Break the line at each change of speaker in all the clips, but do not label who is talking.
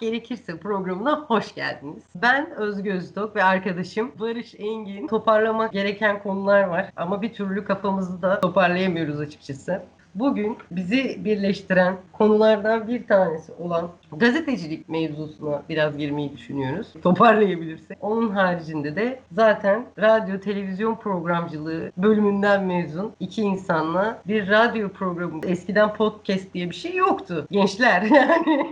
Gerekirse programına hoş geldiniz. Ben Özgü Öztok ve arkadaşım Barış Engin. Toparlamak gereken konular var ama bir türlü kafamızı da toparlayamıyoruz açıkçası. Bugün bizi birleştiren konulardan bir tanesi olan gazetecilik mevzusuna biraz girmeyi düşünüyoruz. Toparlayabilirsek. Onun haricinde de zaten radyo televizyon programcılığı bölümünden mezun iki insanla bir radyo programı. Eskiden podcast diye bir şey yoktu. Gençler yani.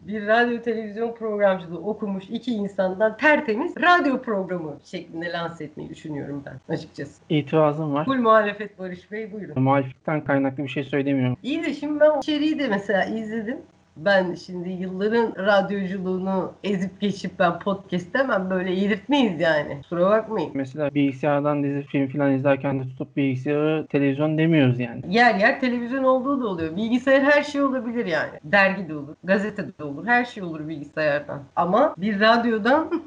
bir radyo televizyon programcılığı okumuş iki insandan tertemiz radyo programı şeklinde lanse etmeyi düşünüyorum ben açıkçası.
İtirazım var.
Full muhalefet Barış Bey buyurun.
Muhalefetten kaynaklı bir şey söylemiyorum.
İyi de şimdi ben içeriği de mesela izledim. Ben şimdi yılların radyoculuğunu ezip geçip ben podcast demem böyle yedirtmeyiz yani. Kusura bakmayın.
Mesela bilgisayardan dizi film falan izlerken de tutup bilgisayarı televizyon demiyoruz yani.
Yer yer televizyon olduğu da oluyor. Bilgisayar her şey olabilir yani. Dergi de olur, gazete de olur. Her şey olur bilgisayardan. Ama bir radyodan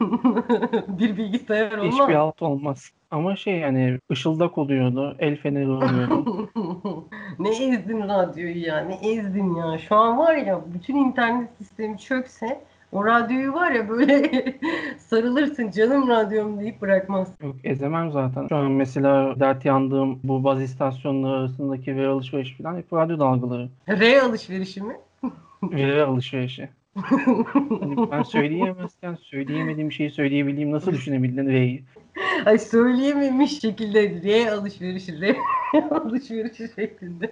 bir bilgisayar olmaz.
Hiçbir alt olmaz. Ama şey yani ışıldak oluyordu, el feneri oluyordu.
ne ezdin radyoyu ya, ne ezdin ya. Şu an var ya bütün internet sistemi çökse o radyoyu var ya böyle sarılırsın canım radyom deyip bırakmaz.
Yok ezemem zaten. Şu an mesela dert yandığım bu baz istasyonları arasındaki veri alışverişi falan hep radyo dalgaları.
R alışverişi mi?
Veri alışverişi. hani ben söyleyemezken söyleyemediğim şeyi söyleyebileyim nasıl düşünebildin R'yi?
Ay söyleyememiş şekilde R alışverişi, R alışverişi şeklinde.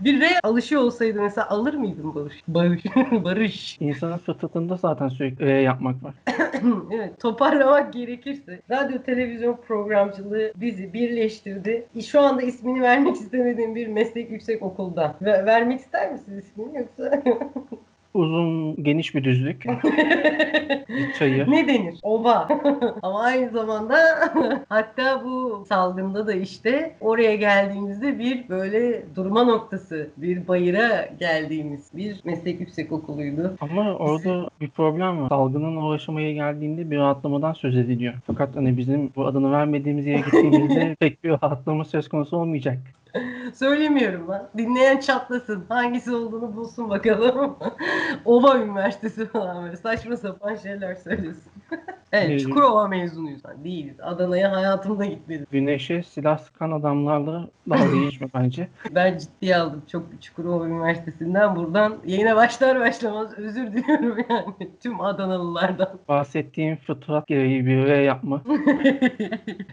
Bir R alışı olsaydı mesela alır mıydın Barış? Barış. Barış.
İnsanın fıtratında zaten sürekli R yapmak var.
evet, toparlamak gerekirse radyo televizyon programcılığı bizi birleştirdi. Şu anda ismini vermek istemediğim bir meslek yüksek okulda. Ver- vermek ister misiniz ismini yoksa?
Uzun geniş bir düzlük. bir çayır.
ne denir? Oba. Ama aynı zamanda hatta bu salgında da işte oraya geldiğimizde bir böyle durma noktası, bir bayıra geldiğimiz bir meslek yüksek okuluydu.
Ama orada bir problem var. Salgının o aşamaya geldiğinde bir rahatlamadan söz ediliyor. Fakat hani bizim bu adını vermediğimiz yere gittiğimizde pek bir rahatlama söz konusu olmayacak.
Söylemiyorum lan. Dinleyen çatlasın. Hangisi olduğunu bulsun bakalım. Ova Üniversitesi falan böyle saçma sapan şeyler söylesin. evet
Ne-
Çukurova mezunuyuz. Yani değiliz. Adana'ya hayatımda gitmedim.
Güneşe silah sıkan adamlarla dalga geçme bence.
Ben ciddiye aldım çok Çukurova Üniversitesi'nden. Buradan yayına başlar başlamaz özür diliyorum yani. Tüm Adanalılardan.
Bahsettiğim fıtrat gereği bir R yapma.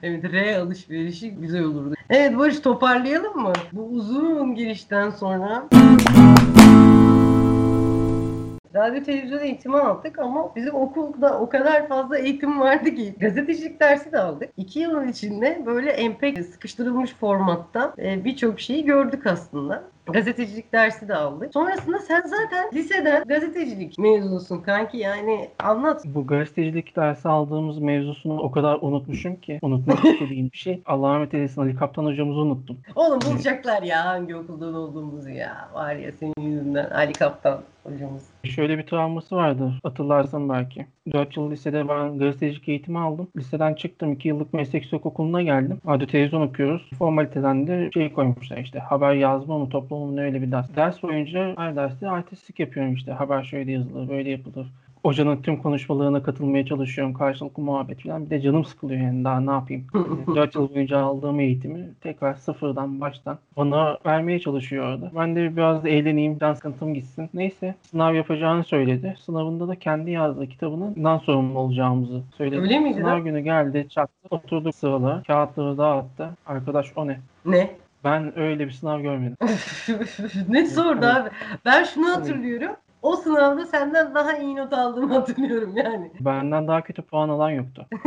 evet R alışverişi güzel olurdu. Evet Barış toparlayalım mı? Bu uzun girişten sonra Radyo televizyon eğitimi aldık ama bizim okulda o kadar fazla eğitim vardı ki gazetecilik dersi de aldık. İki yılın içinde böyle empek sıkıştırılmış formatta e, birçok şeyi gördük aslında. Gazetecilik dersi de aldık. Sonrasında sen zaten liseden gazetecilik mezunusun kanki yani anlat.
Bu gazetecilik dersi aldığımız mevzusunu o kadar unutmuşum ki. Unutmak istediğim bir şey. Allah rahmet eylesin Ali Kaptan hocamızı unuttum.
Oğlum bulacaklar ya hangi okuldan olduğumuzu ya. Var ya senin yüzünden Ali Kaptan hocamız.
Şöyle bir travması vardı hatırlarsın belki. 4 yıl lisede ben gazetecilik eğitimi aldım. Liseden çıktım 2 yıllık meslek okuluna geldim. Radyo televizyon okuyoruz. Formaliteden de şey koymuşlar işte haber yazma mı toplama mı öyle bir ders. Ders boyunca her derste artistlik yapıyorum işte. Haber şöyle yazılır böyle yapılır. Hocanın tüm konuşmalarına katılmaya çalışıyorum. Karşılıklı muhabbet falan. Bir de canım sıkılıyor yani daha ne yapayım. 4 yıl boyunca aldığım eğitimi tekrar sıfırdan baştan bana vermeye çalışıyor orada. Ben de biraz da eğleneyim, can sıkıntım gitsin. Neyse sınav yapacağını söyledi. Sınavında da kendi yazdığı kitabından sorumlu olacağımızı söyledi.
Öyle miydi
Sınav
lan?
günü geldi, çaktı, oturduk sıralara, kağıtları dağıttı. Arkadaş o ne?
Ne?
Ben öyle bir sınav görmedim.
ne sordu abi? Ben şunu hatırlıyorum. O sınavda senden daha iyi not aldığımı hatırlıyorum yani.
Benden daha kötü puan alan yoktu.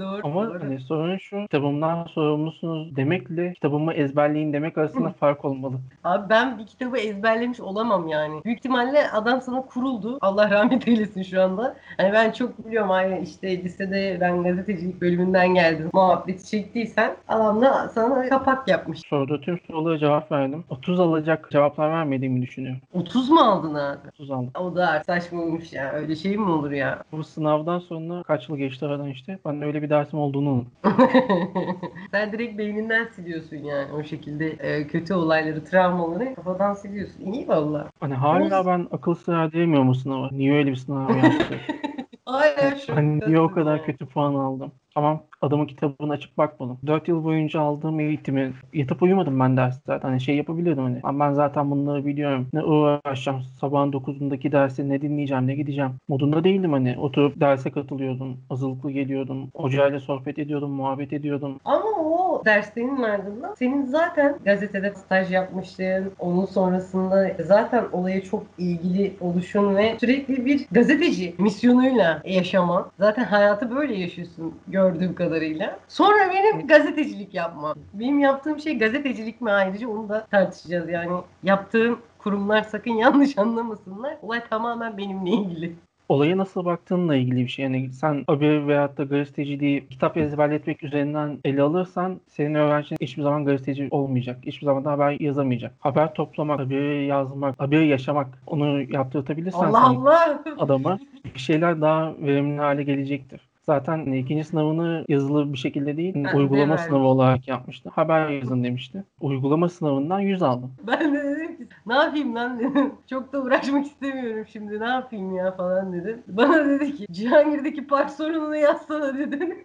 doğru.
Ama
doğru.
hani sorun şu, kitabımdan sorumlusunuz demekle kitabımı ezberleyin demek arasında fark olmalı.
Abi ben bir kitabı ezberlemiş olamam yani. Büyük ihtimalle adam sana kuruldu. Allah rahmet eylesin şu anda. Hani ben çok biliyorum aynı işte lisede ben gazetecilik bölümünden geldim. Muhabbeti çektiysen adam da sana kapak yapmış.
Sorduğu tüm sorulara cevap verdim. 30 alacak cevaplar vermediğimi düşünüyorum.
30 mu aldın abi?
30 99 aldım.
O da saçma olmuş ya. Öyle şey mi olur ya?
Bu sınavdan sonra kaç yıl geçti aradan işte. Ben öyle bir dersim olduğunu unuttum.
Sen direkt beyninden siliyorsun yani o şekilde e, kötü olayları, travmaları kafadan siliyorsun. İyi valla.
Hani hala ben akıl sır diyemiyorum bu sınava. Niye öyle bir sınav yaptı?
Hala şu
Hani niye o kadar kötü puan aldım? Tamam adamın kitabını açıp bakmadım. 4 yıl boyunca aldığım eğitimi yatıp uyumadım ben derslerde. Hani şey yapabiliyordum hani. Ben zaten bunları biliyorum. Ne uğraşacağım. Sabahın 9'undaki dersi ne dinleyeceğim ne gideceğim. Modunda değildim hani. Oturup derse katılıyordum. Hazırlıklı geliyordum. Hocayla sohbet ediyordum. Muhabbet ediyordum.
Ama o derslerin ardından senin zaten gazetede staj yapmıştın. Onun sonrasında zaten olaya çok ilgili oluşun ve sürekli bir gazeteci misyonuyla yaşaman. Zaten hayatı böyle yaşıyorsun gördüğüm kadarıyla. Sonra benim gazetecilik yapmam. Benim yaptığım şey gazetecilik mi ayrıca onu da tartışacağız. Yani yaptığım kurumlar sakın yanlış anlamasınlar. Olay tamamen benimle ilgili.
Olaya nasıl baktığınla ilgili bir şey. Yani sen haber veyahut da gazeteciliği kitap ezberletmek üzerinden ele alırsan senin öğrencin hiçbir zaman gazeteci olmayacak. Hiçbir zaman da haber yazamayacak. Haber toplamak, haberi yazmak, haberi yaşamak onu yaptırtabilirsen
Allah Allah!
adama bir şeyler daha verimli hale gelecektir. Zaten ikinci sınavını yazılı bir şekilde değil,
Ha,
uygulama
evet.
sınavı olarak yapmıştı. Haber yazın demişti. Uygulama sınavından 100 aldım.
Ben de dedim ki ne yapayım lan dedim. Çok da uğraşmak istemiyorum şimdi ne yapayım ya falan dedim. Bana dedi ki Cihangir'deki park sorununu yazsana dedi.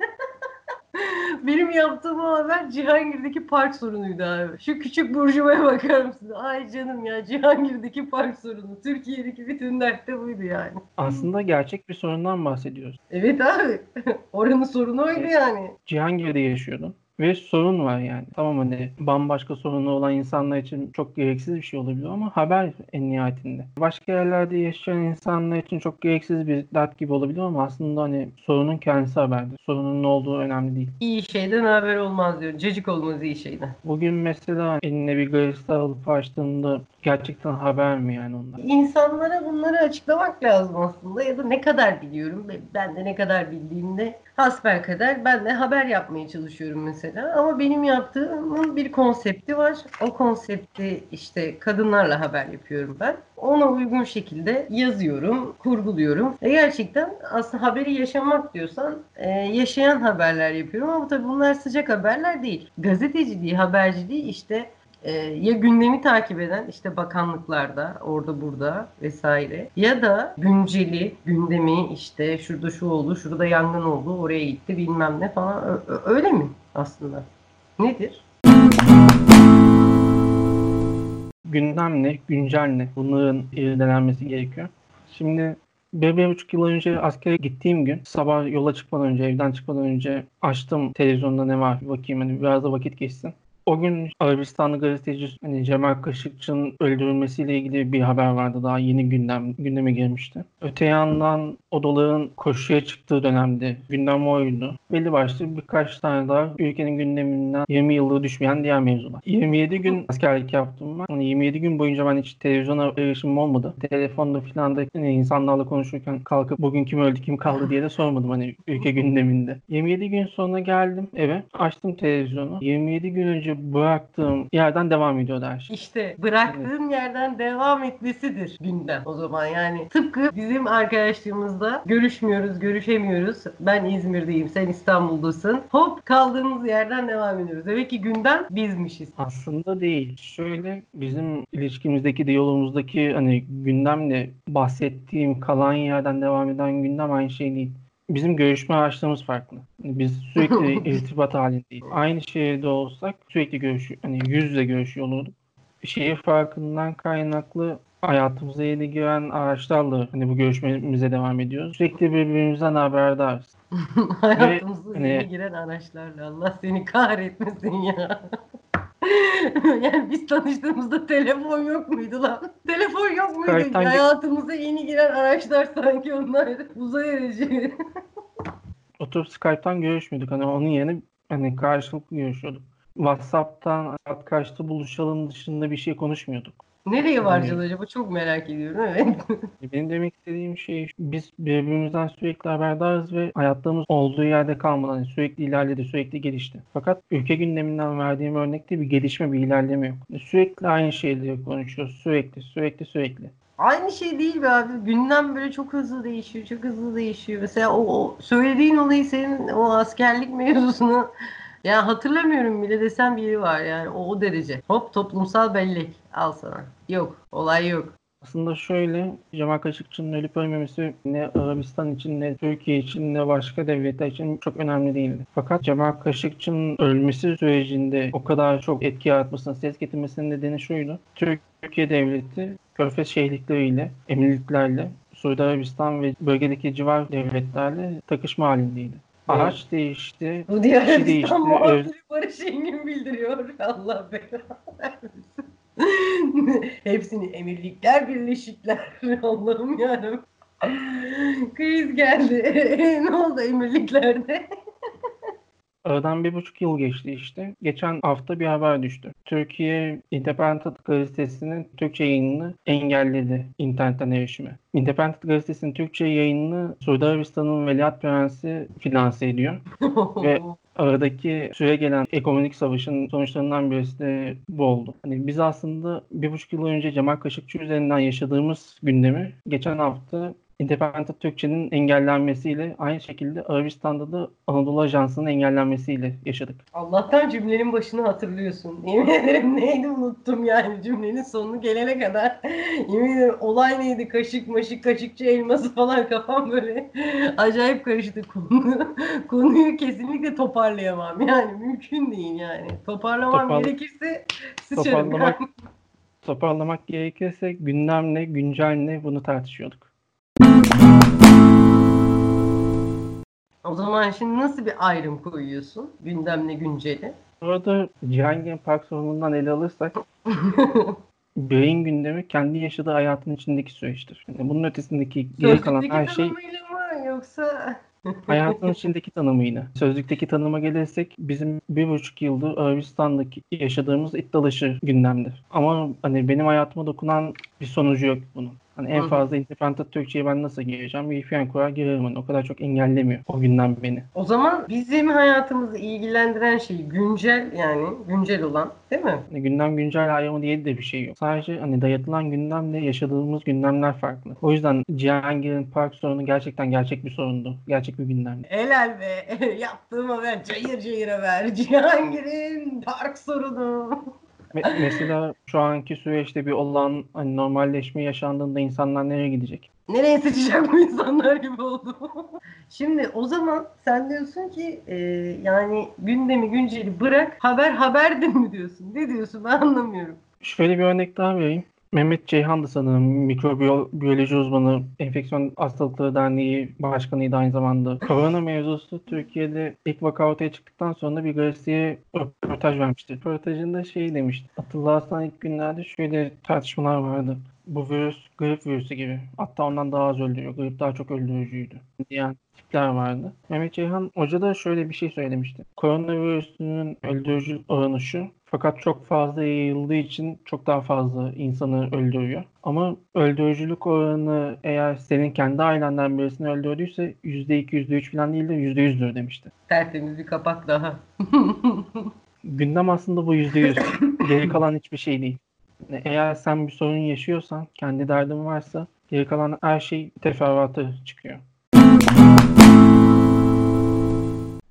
Benim yaptığım o haber Cihangir'deki park sorunuydu abi. Şu küçük burjuvaya bakar mısın? Ay canım ya Cihangir'deki park sorunu. Türkiye'deki bütün dert de buydu yani.
Aslında gerçek bir sorundan bahsediyoruz.
Evet abi. Oranın sorunu oydu yani.
Cihangir'de yaşıyordun. Ve sorun var yani. Tamam hani bambaşka sorunu olan insanlar için çok gereksiz bir şey olabilir ama haber en nihayetinde. Başka yerlerde yaşayan insanlar için çok gereksiz bir dert gibi olabilir ama aslında hani sorunun kendisi haberdir. Sorunun ne olduğu önemli değil.
İyi şeyden haber olmaz diyor. Cacık olmaz iyi şeyden.
Bugün mesela eline bir gazete alıp açtığında gerçekten haber mi yani onlar?
İnsanlara bunları açıklamak lazım aslında ya da ne kadar biliyorum ben de ne kadar bildiğimde hasbelkader ben de haber yapmaya çalışıyorum mesela ama benim yaptığımın bir konsepti var. O konsepti işte kadınlarla haber yapıyorum ben. Ona uygun şekilde yazıyorum kurguluyorum. E gerçekten aslında haberi yaşamak diyorsan e, yaşayan haberler yapıyorum. Ama tabii bunlar sıcak haberler değil. Gazeteciliği haberciliği işte ee, ya gündemi takip eden işte bakanlıklarda orada burada vesaire. Ya da günceli gündemi işte şurada şu oldu şurada yangın oldu oraya gitti bilmem ne falan. Öyle mi aslında nedir?
Gündem ne, güncel ne? Bunların irdelenmesi gerekiyor. Şimdi bir, bir buçuk yıl önce askere gittiğim gün sabah yola çıkmadan önce, evden çıkmadan önce açtım televizyonda ne var bakayım hani biraz da vakit geçsin. O gün Arabistanlı gazeteci hani Cemal Kaşıkçı'nın öldürülmesiyle ilgili bir haber vardı. Daha yeni gündem gündeme girmişti. Öte yandan odaların koşuya çıktığı dönemde gündem oydu. Belli başlı birkaç tane daha ülkenin gündeminden 20 yıllığı düşmeyen diğer mevzular. 27 gün askerlik yaptım ben. Hani 27 gün boyunca ben hiç televizyona erişimim olmadı. Telefonda falan da hani insanlarla konuşurken kalkıp bugün kim öldü kim kaldı diye de sormadım hani ülke gündeminde. 27 gün sonra geldim eve açtım televizyonu. 27 gün önce bıraktığım yerden devam ediyordu her şey.
İşte bıraktığın yerden devam etmesidir gündem o zaman yani tıpkı bizim arkadaşlığımızda görüşmüyoruz görüşemiyoruz ben İzmir'deyim sen İstanbul'dasın hop kaldığımız yerden devam ediyoruz demek ki gündem bizmişiz.
Aslında değil. Şöyle bizim ilişkimizdeki, diyalogumuzdaki hani gündemle bahsettiğim kalan yerden devam eden gündem aynı şey değil. Bizim görüşme araçlarımız farklı. Yani Biz sürekli irtibat halindeyiz. Aynı şehirde olsak sürekli görüş, hani yüz yüze görüşüyor olurduk. Şehir farkından kaynaklı hayatımıza yeni giren araçlarla hani bu görüşmemize devam ediyoruz. Sürekli birbirimizden haberdarız.
Hayatımıza
hani-
yeni giren araçlarla Allah seni kahretmesin ya. yani biz tanıştığımızda telefon yok muydu lan? Telefon yok muydu?
Kayıttan-
Hayatımıza yeni giren araçlar sanki onlar uzay aracı.
Oturup Skype'tan görüşmüyorduk. Hani onun yerine hani karşılıklı görüşüyorduk. WhatsApp'tan saat kaçta buluşalım dışında bir şey konuşmuyorduk.
Nereye varacağız acaba? Çok merak ediyorum. Evet.
Benim demek istediğim şey biz birbirimizden sürekli haberdarız ve hayatlarımız olduğu yerde kalmadan hani sürekli ilerledi, sürekli gelişti. Fakat ülke gündeminden verdiğim örnekte bir gelişme, bir ilerleme yok. Sürekli aynı şeyleri konuşuyoruz. Sürekli, sürekli, sürekli.
Aynı şey değil be abi. Gündem böyle çok hızlı değişiyor. Çok hızlı değişiyor. Mesela o, o söylediğin olayı senin o askerlik mevzusunu ya hatırlamıyorum bile desem biri var yani o, o derece. Hop toplumsal bellek al sana. Yok olay yok.
Aslında şöyle Cemal Kaşıkçı'nın ölüp ölmemesi ne Arabistan için ne Türkiye için ne başka devletler için çok önemli değildi. Fakat Cemal Kaşıkçı'nın ölmesi sürecinde o kadar çok etki yaratmasına, ses getirmesinin nedeni şuydu. Türkiye devleti Körfez şehirlikleriyle, emirliklerle Suudi Arabistan ve bölgedeki civar devletlerle takışma halindeydi. Araç değişti.
Bu diğer
değişti.
muhabiri Barış Engin bildiriyor. Allah belanı. Hepsini emirlikler birleşikler. Allah'ım yarabbim. Kriz geldi. ne oldu emirliklerde?
Aradan bir buçuk yıl geçti işte. Geçen hafta bir haber düştü. Türkiye Independent gazetesinin Türkçe yayınını engelledi internetten erişimi. Independent gazetesinin Türkçe yayınını Suudi Arabistan'ın Veliaht Prensi finanse ediyor. Ve aradaki süre gelen ekonomik savaşın sonuçlarından birisi de bu oldu. Hani biz aslında bir buçuk yıl önce Cemal Kaşıkçı üzerinden yaşadığımız gündemi geçen hafta Independent Türkçe'nin engellenmesiyle aynı şekilde Arabistan'da da Anadolu Ajansı'nın engellenmesiyle yaşadık.
Allah'tan cümlenin başını hatırlıyorsun. Yemin ederim neydi unuttum yani cümlenin sonunu gelene kadar. Yemin ederim olay neydi kaşık maşık kaşıkçı elması falan kafam böyle acayip karıştı konu. Konuyu kesinlikle toparlayamam yani mümkün değil yani. Toparlamam
Topar-
gerekirse sıçarım.
Toparlamak, toparlamak gerekirse gündem ne, güncel ne bunu tartışıyorduk.
O zaman şimdi nasıl bir ayrım koyuyorsun gündemle günceli?
Orada Cihangir Park sorunundan ele alırsak beyin gündemi kendi yaşadığı hayatın içindeki süreçtir. Yani bunun ötesindeki geri kalan her şey
mı yoksa
hayatın içindeki tanımıyla. Sözlükteki tanıma gelirsek bizim bir buçuk yıldır Arabistan'daki yaşadığımız it gündemdir. Ama hani benim hayatıma dokunan bir sonucu yok bunun. Hani en
Hı
fazla Independent Türkçe'ye ben nasıl gireceğim? Bir kurar girerim. Hani o kadar çok engellemiyor o gündem beni.
O zaman bizim hayatımızı ilgilendiren şey güncel yani güncel olan değil mi?
Hani gündem güncel ayrımı diye de bir şey yok. Sadece hani dayatılan gündemle yaşadığımız gündemler farklı. O yüzden Cihangir'in park sorunu gerçekten gerçek bir sorundu. Gerçek bir gündemdi.
Helal be. Yaptığım haber cayır cayır haber. Cihangir'in park sorunu.
Me- mesela şu anki süreçte bir olan hani normalleşme yaşandığında insanlar nereye gidecek?
Nereye seçecek bu insanlar gibi oldu. Şimdi o zaman sen diyorsun ki e, yani gündemi günceli bırak haber haberdir mi diyorsun? Ne diyorsun ben anlamıyorum.
Şöyle bir örnek daha vereyim. Mehmet Ceyhan'dı sanırım mikrobiyoloji uzmanı, enfeksiyon hastalıkları derneği başkanıydı aynı zamanda. Korona mevzusu Türkiye'de ilk vaka ortaya çıktıktan sonra bir gazeteye röportaj vermişti. Röportajında şey demişti. Hatırlarsan ilk günlerde şöyle tartışmalar vardı. Bu virüs grip virüsü gibi. Hatta ondan daha az öldürüyor. Grip daha çok öldürücüydü. Diyen tipler vardı. Mehmet Ceyhan Hoca da şöyle bir şey söylemişti. Koronavirüsünün öldürücü oranı şu. Fakat çok fazla yayıldığı için çok daha fazla insanı öldürüyor. Ama öldürücülük oranı eğer senin kendi ailenden birisini öldürdüyse %2, %3 falan değil de %100'dür demişti.
Tertemiz bir kapak daha.
Gündem aslında bu %100. Geri kalan hiçbir şey değil. Eğer sen bir sorun yaşıyorsan, kendi derdin varsa geri kalan her şey teferruatı çıkıyor.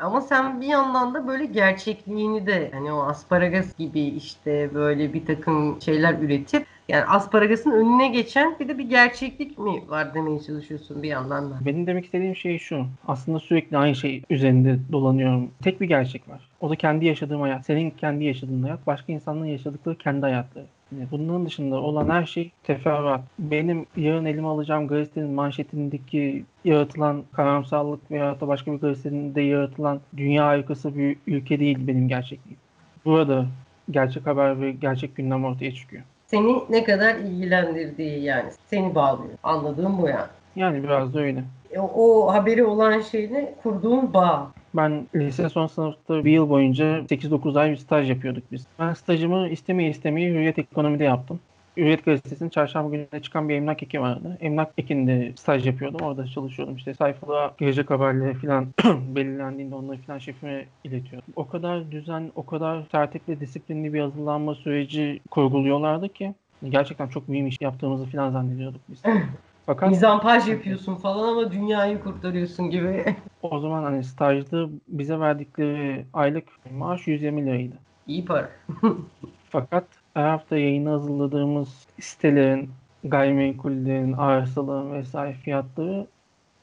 Ama sen bir yandan da böyle gerçekliğini de hani o asparagas gibi işte böyle bir takım şeyler üretip yani asparagasın önüne geçen bir de bir gerçeklik mi var demeye çalışıyorsun bir yandan da.
Benim demek istediğim şey şu. Aslında sürekli aynı şey üzerinde dolanıyorum. Tek bir gerçek var. O da kendi yaşadığım hayat. Senin kendi yaşadığın hayat. Başka insanların yaşadıkları kendi hayatları. Yani bunların dışında olan her şey teferruat. Benim yarın elime alacağım gazetenin manşetindeki yaratılan karamsarlık veya da başka bir gazetenin de yaratılan dünya harikası bir ülke değil benim gerçekliğim. Burada gerçek haber ve gerçek gündem ortaya çıkıyor.
Seni ne kadar ilgilendirdiği yani seni bağlıyor. Anladığım bu yani.
Yani biraz da öyle.
E, O, o haberi olan şeyle kurduğun bağ.
Ben lise son sınıfta bir yıl boyunca 8-9 ay bir staj yapıyorduk biz. Ben stajımı istemeye istemeye Hürriyet Ekonomi'de yaptım. Hürriyet Gazetesi'nin çarşamba gününe çıkan bir emlak eki vardı. Emlak ekinde staj yapıyordum. Orada çalışıyordum. İşte sayfalara girecek haberleri falan belirlendiğinde onları falan şefime iletiyordum. O kadar düzen, o kadar tertip ve disiplinli bir hazırlanma süreci kurguluyorlardı ki Gerçekten çok mühim iş yaptığımızı falan zannediyorduk biz. Fakat
Mizampaj yapıyorsun falan ama dünyayı kurtarıyorsun gibi.
o zaman hani stajda bize verdikleri aylık maaş 120 liraydı.
İyi para.
Fakat her hafta yayını hazırladığımız sitelerin, gayrimenkullerin, arsaların vesaire fiyatları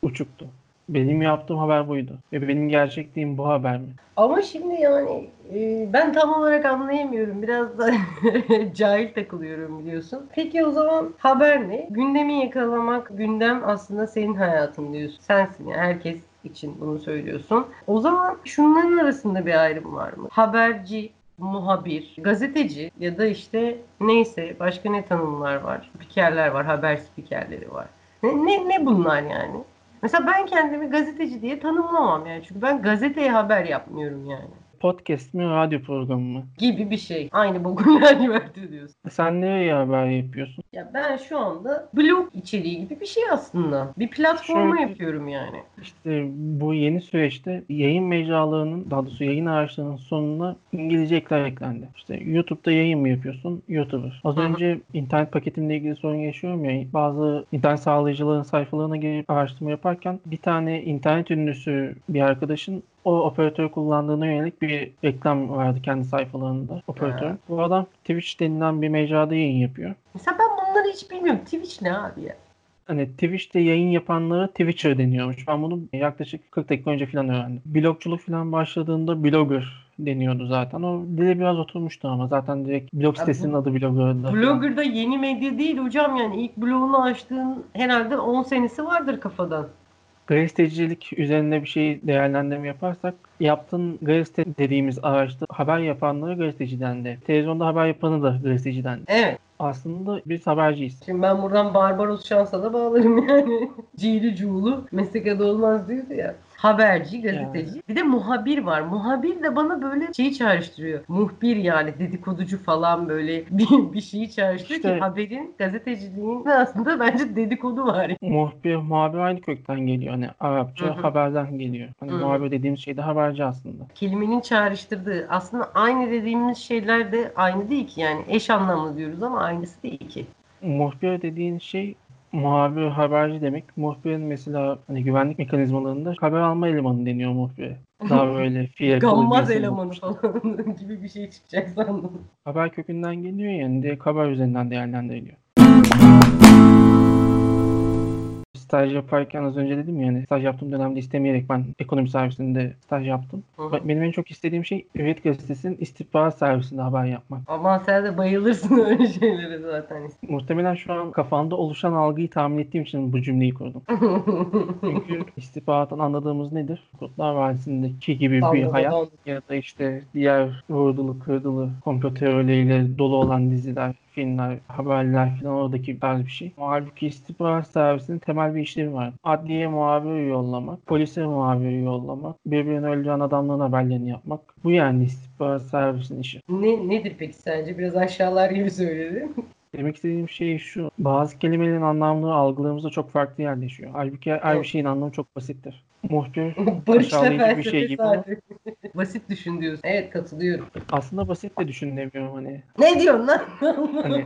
uçuktu. Benim yaptığım haber buydu. Ve benim gerçekliğim bu haber mi?
Ama şimdi yani e, ben tam olarak anlayamıyorum. Biraz da cahil takılıyorum biliyorsun. Peki o zaman haber ne? Gündemi yakalamak, gündem aslında senin hayatın diyorsun. Sensin yani herkes için bunu söylüyorsun. O zaman şunların arasında bir ayrım var mı? Haberci, muhabir, gazeteci ya da işte neyse başka ne tanımlar var? Spikerler var, haber spikerleri var. Ne, ne, ne bunlar yani? Mesela ben kendimi gazeteci diye tanımlamam yani. Çünkü ben gazeteye haber yapmıyorum yani.
Podcast mi, radyo programı mı?
Gibi bir şey. Aynı boku lacivert diyorsun.
Sen nereye haber yapıyorsun?
Ya ben şu anda blog içeriği gibi bir şey aslında. Bir platforma
Şöyle-
yapıyorum yani.
İşte bu yeni süreçte yayın mecralarının, daha doğrusu yayın araçlarının sonuna İngilizce ekler eklendi. İşte YouTube'da yayın mı yapıyorsun? YouTuber. Az
Hı hı.
önce internet paketimle ilgili sorun yaşıyorum ya. Bazı internet sağlayıcıların sayfalarına girip araştırma yaparken bir tane internet ünlüsü bir arkadaşın o operatörü kullandığına yönelik bir reklam vardı kendi sayfalarında operatör.
Ha.
Bu adam Twitch denilen bir mecrada yayın yapıyor.
Mesela ben bunları hiç bilmiyorum. Twitch ne abi ya?
Hani Twitch'te yayın yapanlara Twitcher deniyormuş. Ben bunu yaklaşık 40 dakika önce falan öğrendim. Blogculuk falan başladığında blogger deniyordu zaten. O dile biraz oturmuştu ama zaten direkt blog sitesinin adı blogger'dı. falan.
Blogger'da yeni medya değil hocam yani. ilk blogunu açtığın herhalde 10 senesi vardır kafadan.
Gazetecilik üzerinde bir şey değerlendirme yaparsak yaptığın gazete dediğimiz araçta haber yapanlara gazeteci dendi. Televizyonda haber yapanı da gazeteci dendi.
Evet.
Aslında biz haberciyiz.
Şimdi ben buradan Barbaros Şans'a da bağlarım yani. Cili cuğulu meslek adı olmaz diyordu ya. Haberci, gazeteci. Bir de muhabir var. Muhabir de bana böyle şeyi çağrıştırıyor. Muhbir yani dedikoducu falan böyle bir, bir şeyi çağrıştırıyor
İşte-
ki haberin, gazeteciliğin aslında bence dedikodu var.
Muhbir, muhabir aynı kökten geliyor. Hani Arapça
Hı hı.
haberden geliyor. Hani
Hı hı.
muhabir dediğimiz şey de haberci aslında.
Kelimenin çağrıştırdığı aslında aynı dediğimiz şeyler de aynı değil ki yani eş anlamlı diyoruz ama aynısı değil ki.
Muhbir dediğin şey muhabir, haberci demek. Muhbirin mesela hani güvenlik mekanizmalarında haber alma elemanı deniyor muhbire. Daha böyle fiyakalı
Gammaz elemanı falan gibi bir şey çıkacak sandım.
Haber kökünden geliyor yani direkt haber üzerinden değerlendiriliyor. Staj yaparken az önce dedim ya hani staj yaptığım dönemde istemeyerek ben ekonomi servisinde staj yaptım.
Hı hı.
Benim en çok istediğim şey Hürriyet Gazetesi'nin istihbarat servisinde haber yapmak.
Aman sen de bayılırsın öyle şeylere zaten.
Muhtemelen şu an kafamda oluşan algıyı tahmin ettiğim için bu cümleyi kurdum. Çünkü istihbarattan anladığımız nedir? Kurtlar Vadisi'ndeki gibi bir
Damla
hayat ya da işte diğer vurdulu kırdılı komplo teorileriyle dolu olan diziler, filmler, haberler falan oradaki tarz bir şey. Halbuki istihbarat servisinin temel bir işlevi var. Adliye muhabiri yollamak, polise muhabiri yollamak, birbirini öldüren adamların haberlerini yapmak. Bu yani istihbarat servisinin işi.
ne, nedir peki sence? Biraz aşağılar gibi söyledin.
Demek istediğim şey şu. Bazı kelimelerin anlamları algılarımızda çok farklı yerleşiyor. Halbuki her
Evet.
bir şeyin anlamı çok basittir. Muhbir
Barış'la
aşağılayıcı bir şey gibi ama.
Basit düşün diyorsun. Evet katılıyorum.
aslında basit de düşünemiyorum hani.
Ne diyorsun lan?
Hani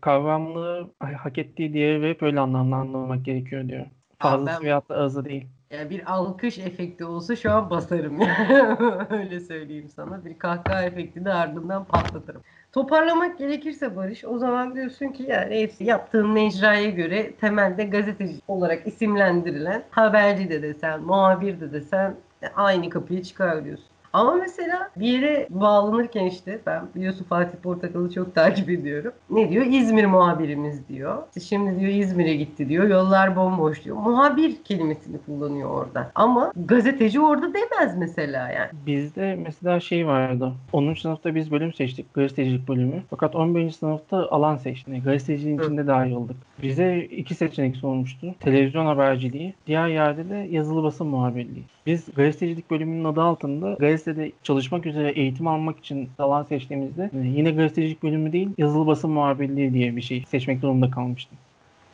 kavramları hak ettiği değeri verip öyle anlamlandırmak gerekiyor diyor. Fazlası
ben-
veyahut da azı değil.
Ya bir alkış efekti olsa şu an basarım. Öyle söyleyeyim sana. Bir kahkaha efekti de ardından patlatırım. Toparlamak gerekirse Barış, o zaman diyorsun ki yani hepsi yaptığın mecraya göre temelde gazeteci olarak isimlendirilen haberci de desen, muhabir de desen e, aynı kapıya çıkar diyorsun. Ama mesela bir yere bağlanırken işte ben biliyorsun Fatih Portakal'ı çok takip ediyorum. Ne diyor? İzmir muhabirimiz diyor. İşte şimdi diyor İzmir'e gitti diyor. Yollar bomboş diyor. Muhabir kelimesini kullanıyor orada. Ama gazeteci orada demez mesela yani.
Bizde mesela şey vardı. 10. sınıfta biz bölüm seçtik. Gazetecilik bölümü. Fakat 11. sınıfta alan seçtik. Yani gazeteciliğin
Hı.
içinde dahil olduk. Bize iki seçenek sormuştu. Televizyon haberciliği. Diğer yerde de yazılı basın muhabirliği. Biz gazetecilik bölümünün adı altında gazetede çalışmak üzere eğitim almak için alan seçtiğimizde e, yine gazetecilik bölümü değil yazılı basın muhabirliği diye bir şey seçmek durumunda kalmıştım.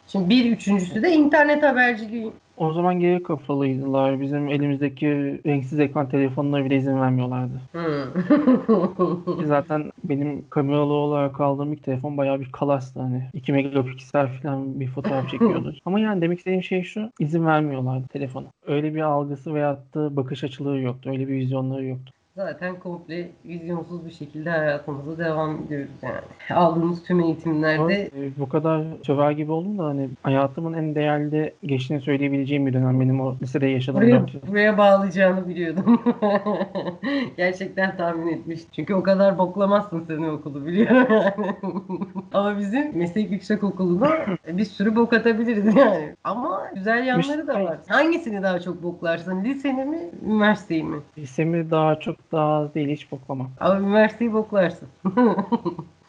Şimdi bir üçüncüsü de internet haberciliği.
O zaman geri kafalıydılar. Bizim elimizdeki renksiz ekran telefonlara bile izin vermiyorlardı.
Hmm.
Zaten benim kameralı olarak aldığım ilk telefon bayağı bir kalastı hani. 2 megapiksel falan bir fotoğraf çekiyordu. Ama yani demek istediğim şey şu. izin vermiyorlardı telefona. Öyle bir algısı veyahut da bakış açıları yoktu. Öyle bir vizyonları yoktu.
Zaten komple vizyonsuz bir şekilde hayatımıza devam ediyoruz yani. Aldığımız tüm eğitimlerde
Ama, e, bu kadar söver gibi oldum da hani hayatımın en değerli geçtiğini söyleyebileceğim bir dönem benim o lisede yaşadığım
buraya,
4 yıl.
buraya bağlayacağını biliyordum. Gerçekten tahmin etmiştim. Çünkü o kadar boklamazsın sen o okulu biliyorum yani. Ama bizim meslek yüksek okuluna bir sürü bok atabiliriz yani. Ama güzel yanları da var. Hangisini daha çok boklarsın? Liseni mi, üniversiteyi mi?
Lisemi daha çok daha az değil hiç boklamam.
Ama üniversiteyi boklarsın.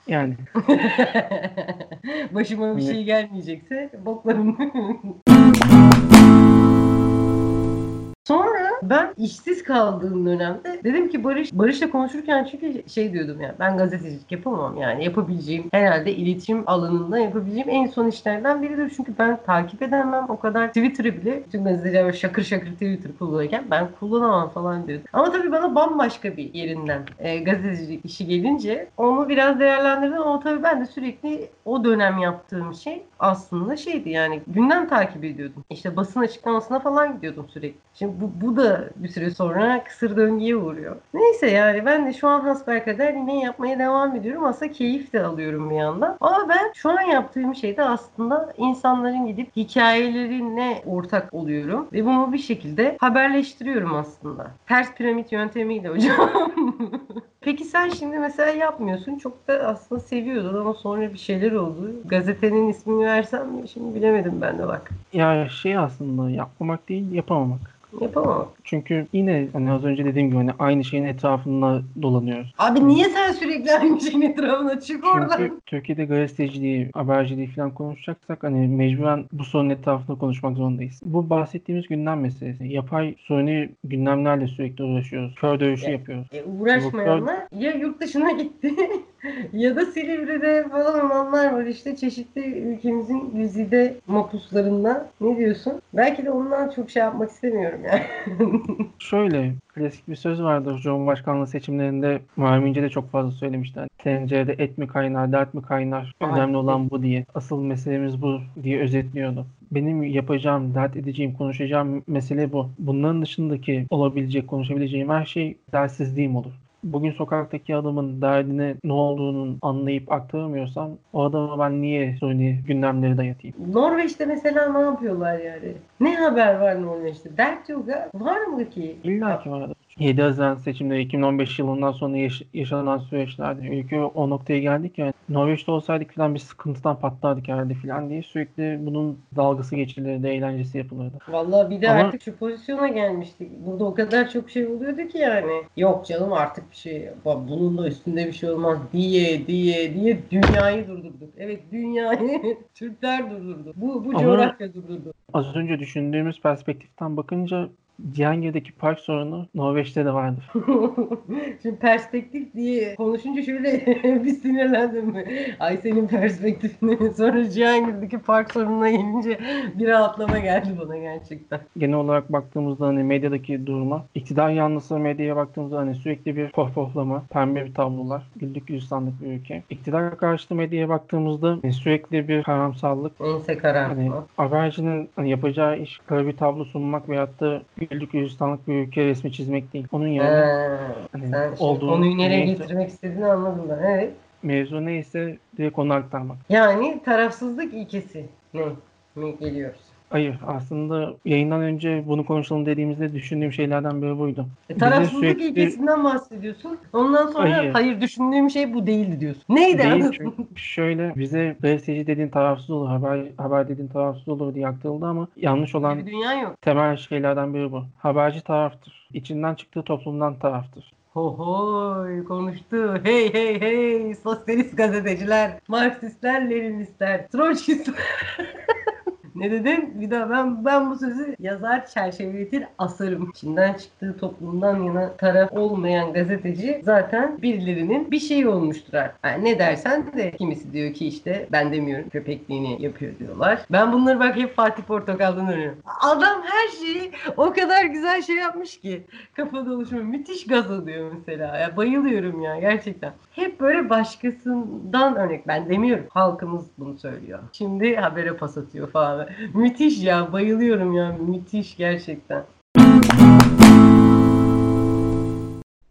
Yani
Başıma bir şey gelmeyecekse boklarım. Sonra ben işsiz kaldığım dönemde dedim ki Barış Barış'la konuşurken çünkü şey diyordum ya ben gazetecilik yapamam yani yapabileceğim herhalde iletişim alanında yapabileceğim en son işlerden biridir. Çünkü ben takip edemem o kadar Twitter'ı bile tüm gazeteciler şakır şakır Twitter kullanırken ben kullanamam falan diyordum. Ama tabii bana bambaşka bir yerinden e, gazetecilik işi gelince onu biraz değerlendirdim ama tabii ben de sürekli o dönem yaptığım şey aslında şeydi yani gündem takip ediyordum. İşte basın açıklamasına falan gidiyordum sürekli. Şimdi bu, bu da bir süre sonra kısır döngüye uğruyor. Neyse yani ben de şu an hasbelkader yine yapmaya devam ediyorum. Aslında keyif de alıyorum bir yandan. Ama ben şu an yaptığım şeyde aslında insanların gidip hikayelerine ortak oluyorum. Ve bunu bir şekilde haberleştiriyorum aslında. Ters piramit yöntemiyle hocam. Peki sen şimdi mesela yapmıyorsun. Çok da aslında seviyordun ama sonra bir şeyler oldu. Gazetenin ismini versem mi? Şimdi bilemedim ben de bak.
ya şey aslında yapmamak değil yapamamak.
Yapamam.
Çünkü yine hani az önce dediğim gibi hani aynı şeyin etrafında dolanıyoruz.
Abi niye sen sürekli aynı şeyin etrafına çık oradan?
Çünkü Türkiye'de gazeteciliği, haberciliği falan konuşacaksak hani mecburen bu sorunun etrafında konuşmak zorundayız. Bu bahsettiğimiz gündem meselesi. Yapay suni gündemlerle sürekli uğraşıyoruz. Kör dövüşü
Evet.
yapıyoruz.
E, uğraşmayanlar ya yurt dışına gitti ya da Silivri'de falan olanlar var işte çeşitli ülkemizin güzide mapuslarında. Ne diyorsun? Belki de ondan çok şey yapmak istemiyorum yani.
Şöyle klasik bir söz vardır Cumhurbaşkanlığı seçimlerinde Muharrem İnce de çok fazla söylemişti. Hani tencerede et mi kaynar, dert mi kaynar? Önemli olan bu diye. Asıl meselemiz bu diye özetliyordu. Benim yapacağım, dert edeceğim, konuşacağım mesele bu. Bunların dışındaki olabilecek, konuşabileceğim her şey dersizliğim olur. Bugün sokaktaki adamın derdine ne olduğunu anlayıp aktaramıyorsam o adama ben niye suni gündemleri dayatayım?
Norveç'te mesela ne yapıyorlar yani? Ne haber var Norveç'te? Dert yok ha. Var mı ki?
İlla ki vardır. 7 Haziran seçimleri 2015 yılından sonra yaş- yaşanan süreçlerde ülke o noktaya geldik yani Norveç'te olsaydık falan bir sıkıntıdan patlardık herhalde falan diye sürekli bunun dalgası geçilirdi, eğlencesi yapılırdı.
Vallahi bir de
Ama-
artık şu pozisyona gelmiştik. Burada o kadar çok şey oluyordu ki yani. Yok canım artık bir şey. Bunun da üstünde bir şey olmaz diye diye diye dünyayı durdurduk. Evet dünyayı Türkler durdurdu. Bu bu
Ama-
coğrafya durdurdu.
Az önce düşündüğümüz perspektiften bakınca Cihangir'deki park sorunu Norveç'te de vardır.
Şimdi perspektif diye konuşunca şöyle bir sinirlendim. Ay senin perspektifini. Sonra Cihangir'deki park sorununa gelince bir rahatlama geldi bana gerçekten.
Genel olarak baktığımızda hani medyadaki duruma, iktidar yanlısı medyaya baktığımızda hani sürekli bir pohpohlama, pembe bir tablolar, güldük gülistanlık bir ülke. İktidar karşıtı medyaya baktığımızda hani sürekli bir karamsarlık,
Neyse
Hani
karartma.
habercinin hani yapacağı iş kara bir tablo sunmak veyahut da güllük gülistanlık bir ülke resmi çizmek değil. Onun yerine
Ee,
hani
sen
olduğu
konuyu nereye
neyse-
getirmek istediğini anladım ben. Evet.
mevzu neyse direkt onu aktarmak.
Yani tarafsızlık ilkesi ne mi geliyoruz?
Hayır aslında yayından önce bunu konuşalım dediğimizde düşündüğüm şeylerden biri buydu.
E, tarafsızlık
sürekli-
ilkesinden bahsediyorsun. Ondan sonra hayır.
Hayır.
düşündüğüm şey bu değildi diyorsun. Neydi?
Değil çünkü şöyle bize gazeteci dediğin tarafsız olur, haber, haber dediğin tarafsız olur diye aktarıldı ama yanlış olan
Bir dünya yok.
temel şeylerden biri bu. Haberci taraftır. İçinden çıktığı toplumdan taraftır.
Hohoy konuştu. Hey hey hey sosyalist gazeteciler, Marksistler, Leninistler, Troçkistler. Ne dedim? Bir daha ben ben bu sözü yazar çerçeveletir asarım. İçinden çıktığı toplumdan yana taraf olmayan gazeteci zaten birilerinin bir şeyi olmuştur artık. Yani ne dersen de kimisi diyor ki işte ben demiyorum köpekliğini yapıyor diyorlar. Ben bunları bak hep Fatih Portakal'dan öğreniyorum. Adam her şeyi o kadar güzel şey yapmış ki kafada oluşuyor. Müthiş gaz alıyor mesela. Ya bayılıyorum ya gerçekten. Hep böyle başkasından örnek. Ben demiyorum. Halkımız bunu söylüyor. Şimdi habere pas atıyor falan. Müthiş ya. Bayılıyorum ya. Müthiş gerçekten.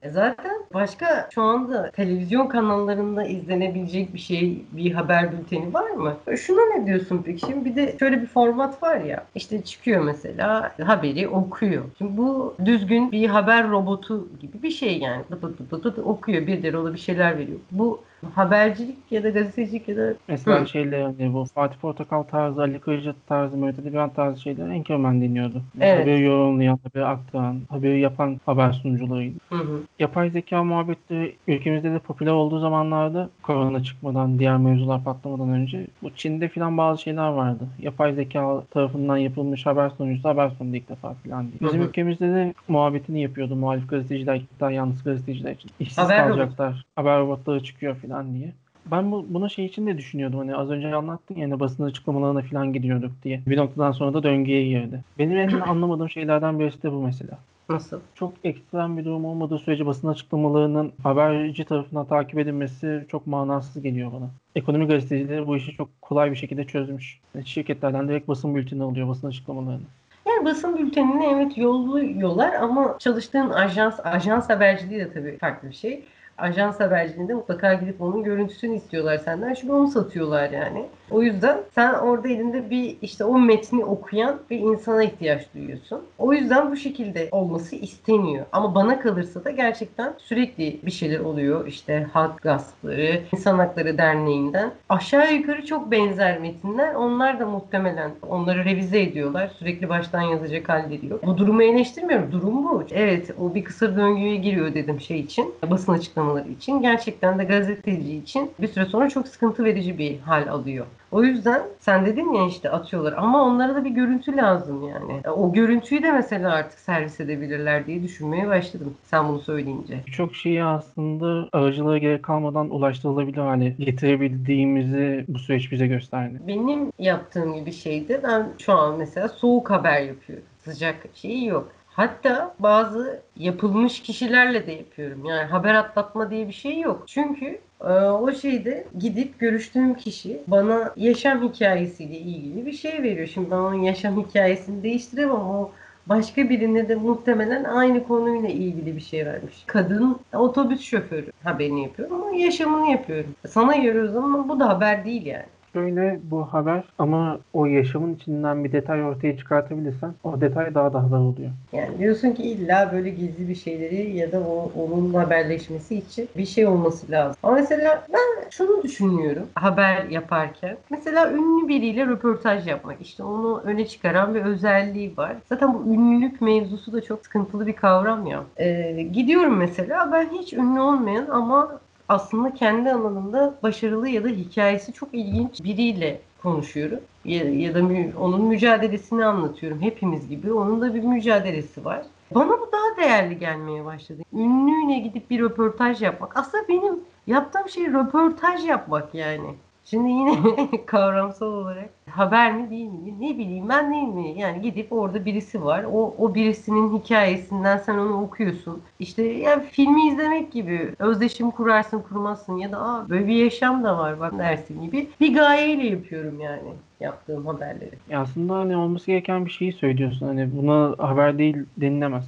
E zaten başka şu anda televizyon kanallarında izlenebilecek bir şey, bir haber bülteni var mı? E şuna ne diyorsun peki? Şimdi bir de şöyle bir format var ya. İşte çıkıyor mesela haberi okuyor. Şimdi bu düzgün bir haber robotu gibi bir şey yani. Dıp dıp dıp dıp okuyor. Birileri ona bir şeyler veriyor. Bu habercilik ya da gazetecilik ya da
Mesela
Hı.
şeyler hani bu Fatih Portakal tarzı, Ali Kırcı tarzı, Mehmet Ali Birant tarzı şeyler Enkerman dinliyordu.
Evet.
Haberi yorumlayan, haberi aktaran, haberi yapan haber sunucularıydı.
Hı hı.
Yapay zeka muhabbetleri ülkemizde de popüler olduğu zamanlarda korona çıkmadan, diğer mevzular patlamadan önce bu Çin'de filan bazı şeyler vardı. Yapay zeka tarafından yapılmış haber sunucusu haber sundu ilk defa filan diye. Bizim
Hı hı.
ülkemizde de muhabbetini yapıyordu muhalif gazeteciler, yanlısı gazeteciler için. İşsiz
Haber
kalacaklar, haber robotları çıkıyor filan diye. Ben bu, bunu şey için de düşünüyordum hani az önce anlattın ya hani basın açıklamalarına falan gidiyorduk diye. Bir noktadan sonra da döngüye girdi. Benim en anlamadığım şeylerden birisi de bu mesela
Nasıl?
çok ekstrem bir durum olmadığı sürece basın açıklamalarının haberci tarafından takip edilmesi çok manasız geliyor bana. Ekonomi gazetecileri bu işi çok kolay bir şekilde çözmüş. Yani şirketlerden direkt basın bülteni alıyor basın açıklamalarını.
Yani basın bültenini evet yolluyorlar ama çalıştığın ajans, ajans haberciliği de tabii farklı bir şey. Ajans haberciliğinde mutlaka gidip onun görüntüsünü istiyorlar senden. Çünkü onu satıyorlar yani. O yüzden sen orada elinde bir işte o metni okuyan bir insana ihtiyaç duyuyorsun. O yüzden bu şekilde olması isteniyor. Ama bana kalırsa da gerçekten sürekli bir şeyler oluyor. İşte Halk Gaspları, İnsan Hakları Derneği'nden. Aşağı yukarı çok benzer metinler. Onlar da muhtemelen onları revize ediyorlar. Sürekli baştan yazacak hallediyor. Bu durumu eleştirmiyorum. Durum bu. Evet o bir kısır döngüye giriyor dedim şey için. Basın açıklamaları için. Gerçekten de gazeteci için bir süre sonra çok sıkıntı verici bir hal alıyor. O yüzden sen dedin ya işte atıyorlar ama onlara da bir görüntü lazım yani. E, O görüntüyü de mesela artık servis edebilirler diye düşünmeye başladım sen bunu söyleyince.
Birçok şeyi aslında aracılığa gerek kalmadan ulaştırılabilir hale getirebildiğimizi bu süreç bize gösterdi.
Benim yaptığım gibi şeydi ben şu an mesela soğuk haber yapıyorum. Sıcak şeyi yok. Hatta bazı yapılmış kişilerle de yapıyorum. Yani haber atlatma diye bir şey yok. Çünkü e, o şeyde gidip görüştüğüm kişi bana yaşam hikayesiyle ilgili bir şey veriyor. Şimdi ben onun yaşam hikayesini değiştiremem. O başka birine de muhtemelen aynı konuyla ilgili bir şey vermiş. Kadın otobüs şoförü haberini yapıyorum ama yaşamını yapıyorum. Sana göre o zaman bu da haber değil yani.
Şöyle bu haber ama o yaşamın içinden bir detay ortaya çıkartabilirsen o detay daha da haber oluyor.
Yani diyorsun ki illa böyle gizli bir şeyleri ya da o, onun haberleşmesi için bir şey olması lazım. Ama mesela ben şunu düşünüyorum haber yaparken. Mesela ünlü biriyle röportaj yapmak. İşte onu öne çıkaran bir özelliği var. Zaten bu ünlülük mevzusu da çok sıkıntılı bir kavram ya. Ee, gidiyorum mesela ben hiç ünlü olmayan ama aslında kendi alanında başarılı ya da hikayesi çok ilginç biriyle konuşuyorum. Ya, ya da mü- onun mücadelesini anlatıyorum. Hepimiz gibi onun da bir mücadelesi var. Bana bu daha değerli gelmeye başladı. Ünlüyle gidip bir röportaj yapmak. Aslında benim yaptığım şey röportaj yapmak yani. Şimdi yine kavramsal olarak haber mi değil mi? Ne bileyim ben değil mi? Yani gidip orada birisi var. O, o birisinin hikayesinden sen onu okuyorsun. İşte yani filmi izlemek gibi özdeşim kurarsın kurmazsın ya da Aa, böyle bir yaşam da var bak dersin gibi bir gayeyle yapıyorum yani yaptığım haberleri.
Ya aslında hani olması gereken bir şeyi söylüyorsun. Hani buna haber değil denilemez.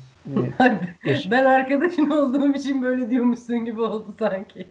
Hani yaş-
ben arkadaşın olduğum için böyle diyormuşsun gibi oldu sanki.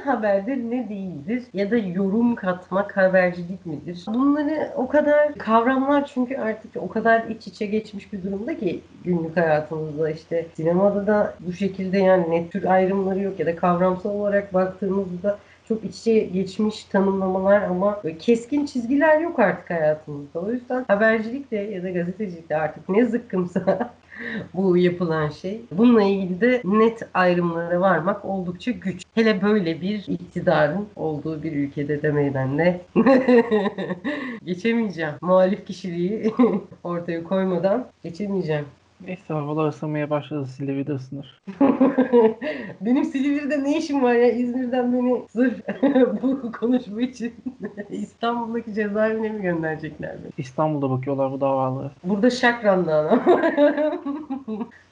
Ne haberdir ne değildir ya da yorum katmak habercilik midir? Bunları o kadar kavramlar çünkü artık o kadar iç içe geçmiş bir durumda ki günlük hayatımızda işte sinemada da bu şekilde yani net tür ayrımları yok ya da kavramsal olarak baktığımızda çok iç içe geçmiş tanımlamalar ama keskin çizgiler yok artık hayatımızda. O yüzden habercilik de ya da gazetecilik de artık ne zıkkımsa bu yapılan şey. Bununla ilgili de net ayrımlara varmak oldukça güç. Hele böyle bir iktidarın olduğu bir ülkede demeden de geçemeyeceğim. Muhalif kişiliği ortaya koymadan geçemeyeceğim.
Neyse havalar ısınmaya başladı. Silivri'de ısınır.
Benim Silivri'de ne işim var ya? İzmir'den beni sırf bu konuşma için İstanbul'daki cezaevine mi gönderecekler beni?
İstanbul'da bakıyorlar bu davalara.
Burada Şakran'da ama.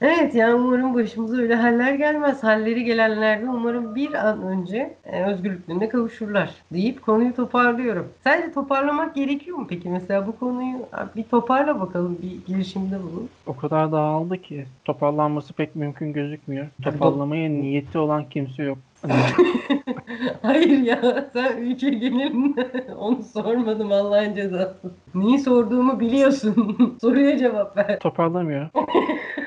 evet yani umarım başımıza öyle haller gelmez. Halleri gelenlerden umarım bir an önce e, özgürlüklerine kavuşurlar deyip konuyu toparlıyorum. Sence toparlamak gerekiyor mu peki? Mesela bu konuyu bir toparla bakalım. Bir girişimde bulun.
O kadar dağıldı ki toparlanması pek mümkün gözükmüyor. Toparlamaya niyeti olan kimse yok.
Hayır ya sen ülke genelinde onu sormadım Allah'ın cezası. Neyi sorduğumu biliyorsun. Soruya cevap ver.
toparlamıyor.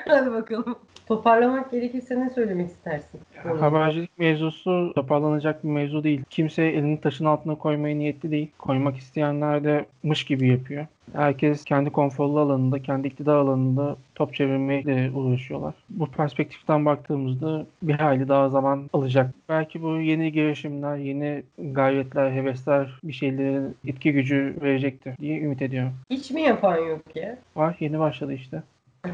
Hadi bakalım. Toparlamak gerekirse ne söylemek istersin?
Habercilik mevzusu toparlanacak bir mevzu değil. Kimse elini taşın altına koymaya niyetli değil. Koymak isteyenler de mış gibi yapıyor. Herkes kendi konforlu alanında, kendi iktidar alanında top çevirmekle uğraşıyorlar. Bu perspektiften baktığımızda bir hayli daha zaman alacak. Belki bu yeni girişimler, yeni gayretler, hevesler bir şeylerin etki gücü verecektir diye ümit ediyorum.
Hiç mi yapan yok ya?
Var yeni başladı işte.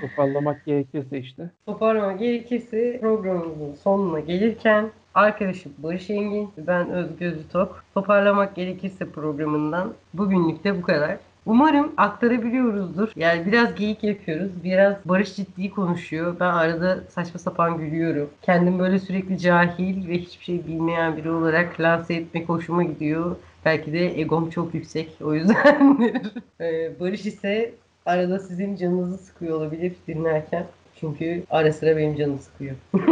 Toparlamak gerekirse işte.
Toparlamak gerekirse programımızın sonuna gelirken arkadaşım Barış Engin, ben Özgür Tok. Toparlamak gerekirse programından bugünlük de bu kadar. Umarım aktarabiliyoruzdur. Yani biraz geyik yapıyoruz. Biraz Barış ciddi konuşuyor. Ben arada saçma sapan gülüyorum. Kendim böyle sürekli cahil ve hiçbir şey bilmeyen biri olarak lanse etmek hoşuma gidiyor. Belki de egom çok yüksek. O yüzden Ee, Barış ise arada sizin canınızı sıkıyor olabilir dinlerken. Çünkü ara sıra benim canımı sıkıyor.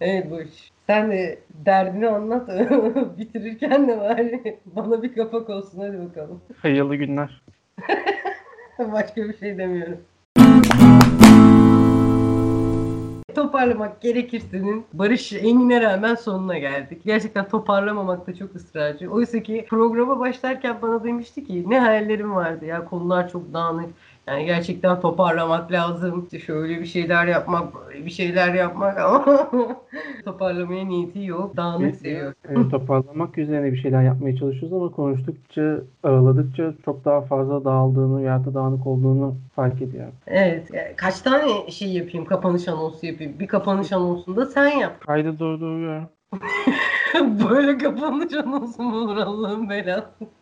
evet Barış. Sen de derdini anlat. Bitirirken de bari bana bir kapak olsun. Hadi bakalım.
Hayırlı günler.
Başka bir şey demiyorum. Toparlamak gerekirse'nin Barış Engin'e rağmen sonuna geldik. Gerçekten toparlamamakta çok ısrarcı. Oysa ki programa başlarken bana demişti ki ne hayallerim vardı ya konular çok dağınık. Yani gerçekten toparlamak lazım. İşte şöyle bir şeyler yapmak, böyle bir şeyler yapmak ama toparlamaya niyeti yok. Dağınık seviyor.
Evet, toparlamak üzerine bir şeyler yapmaya çalışıyoruz ama konuştukça, araladıkça çok daha fazla dağıldığını veya da dağınık olduğunu fark ediyorum.
Evet. yani kaç tane şey yapayım, kapanış anonsu yapayım. Bir kapanış anonsunda sen yap.
Kaydı durduruyorum.
Böyle kapanış anonsu mu olur Allah'ın belası?